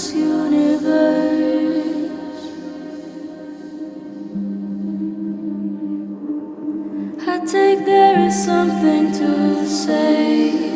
I take there is something to say.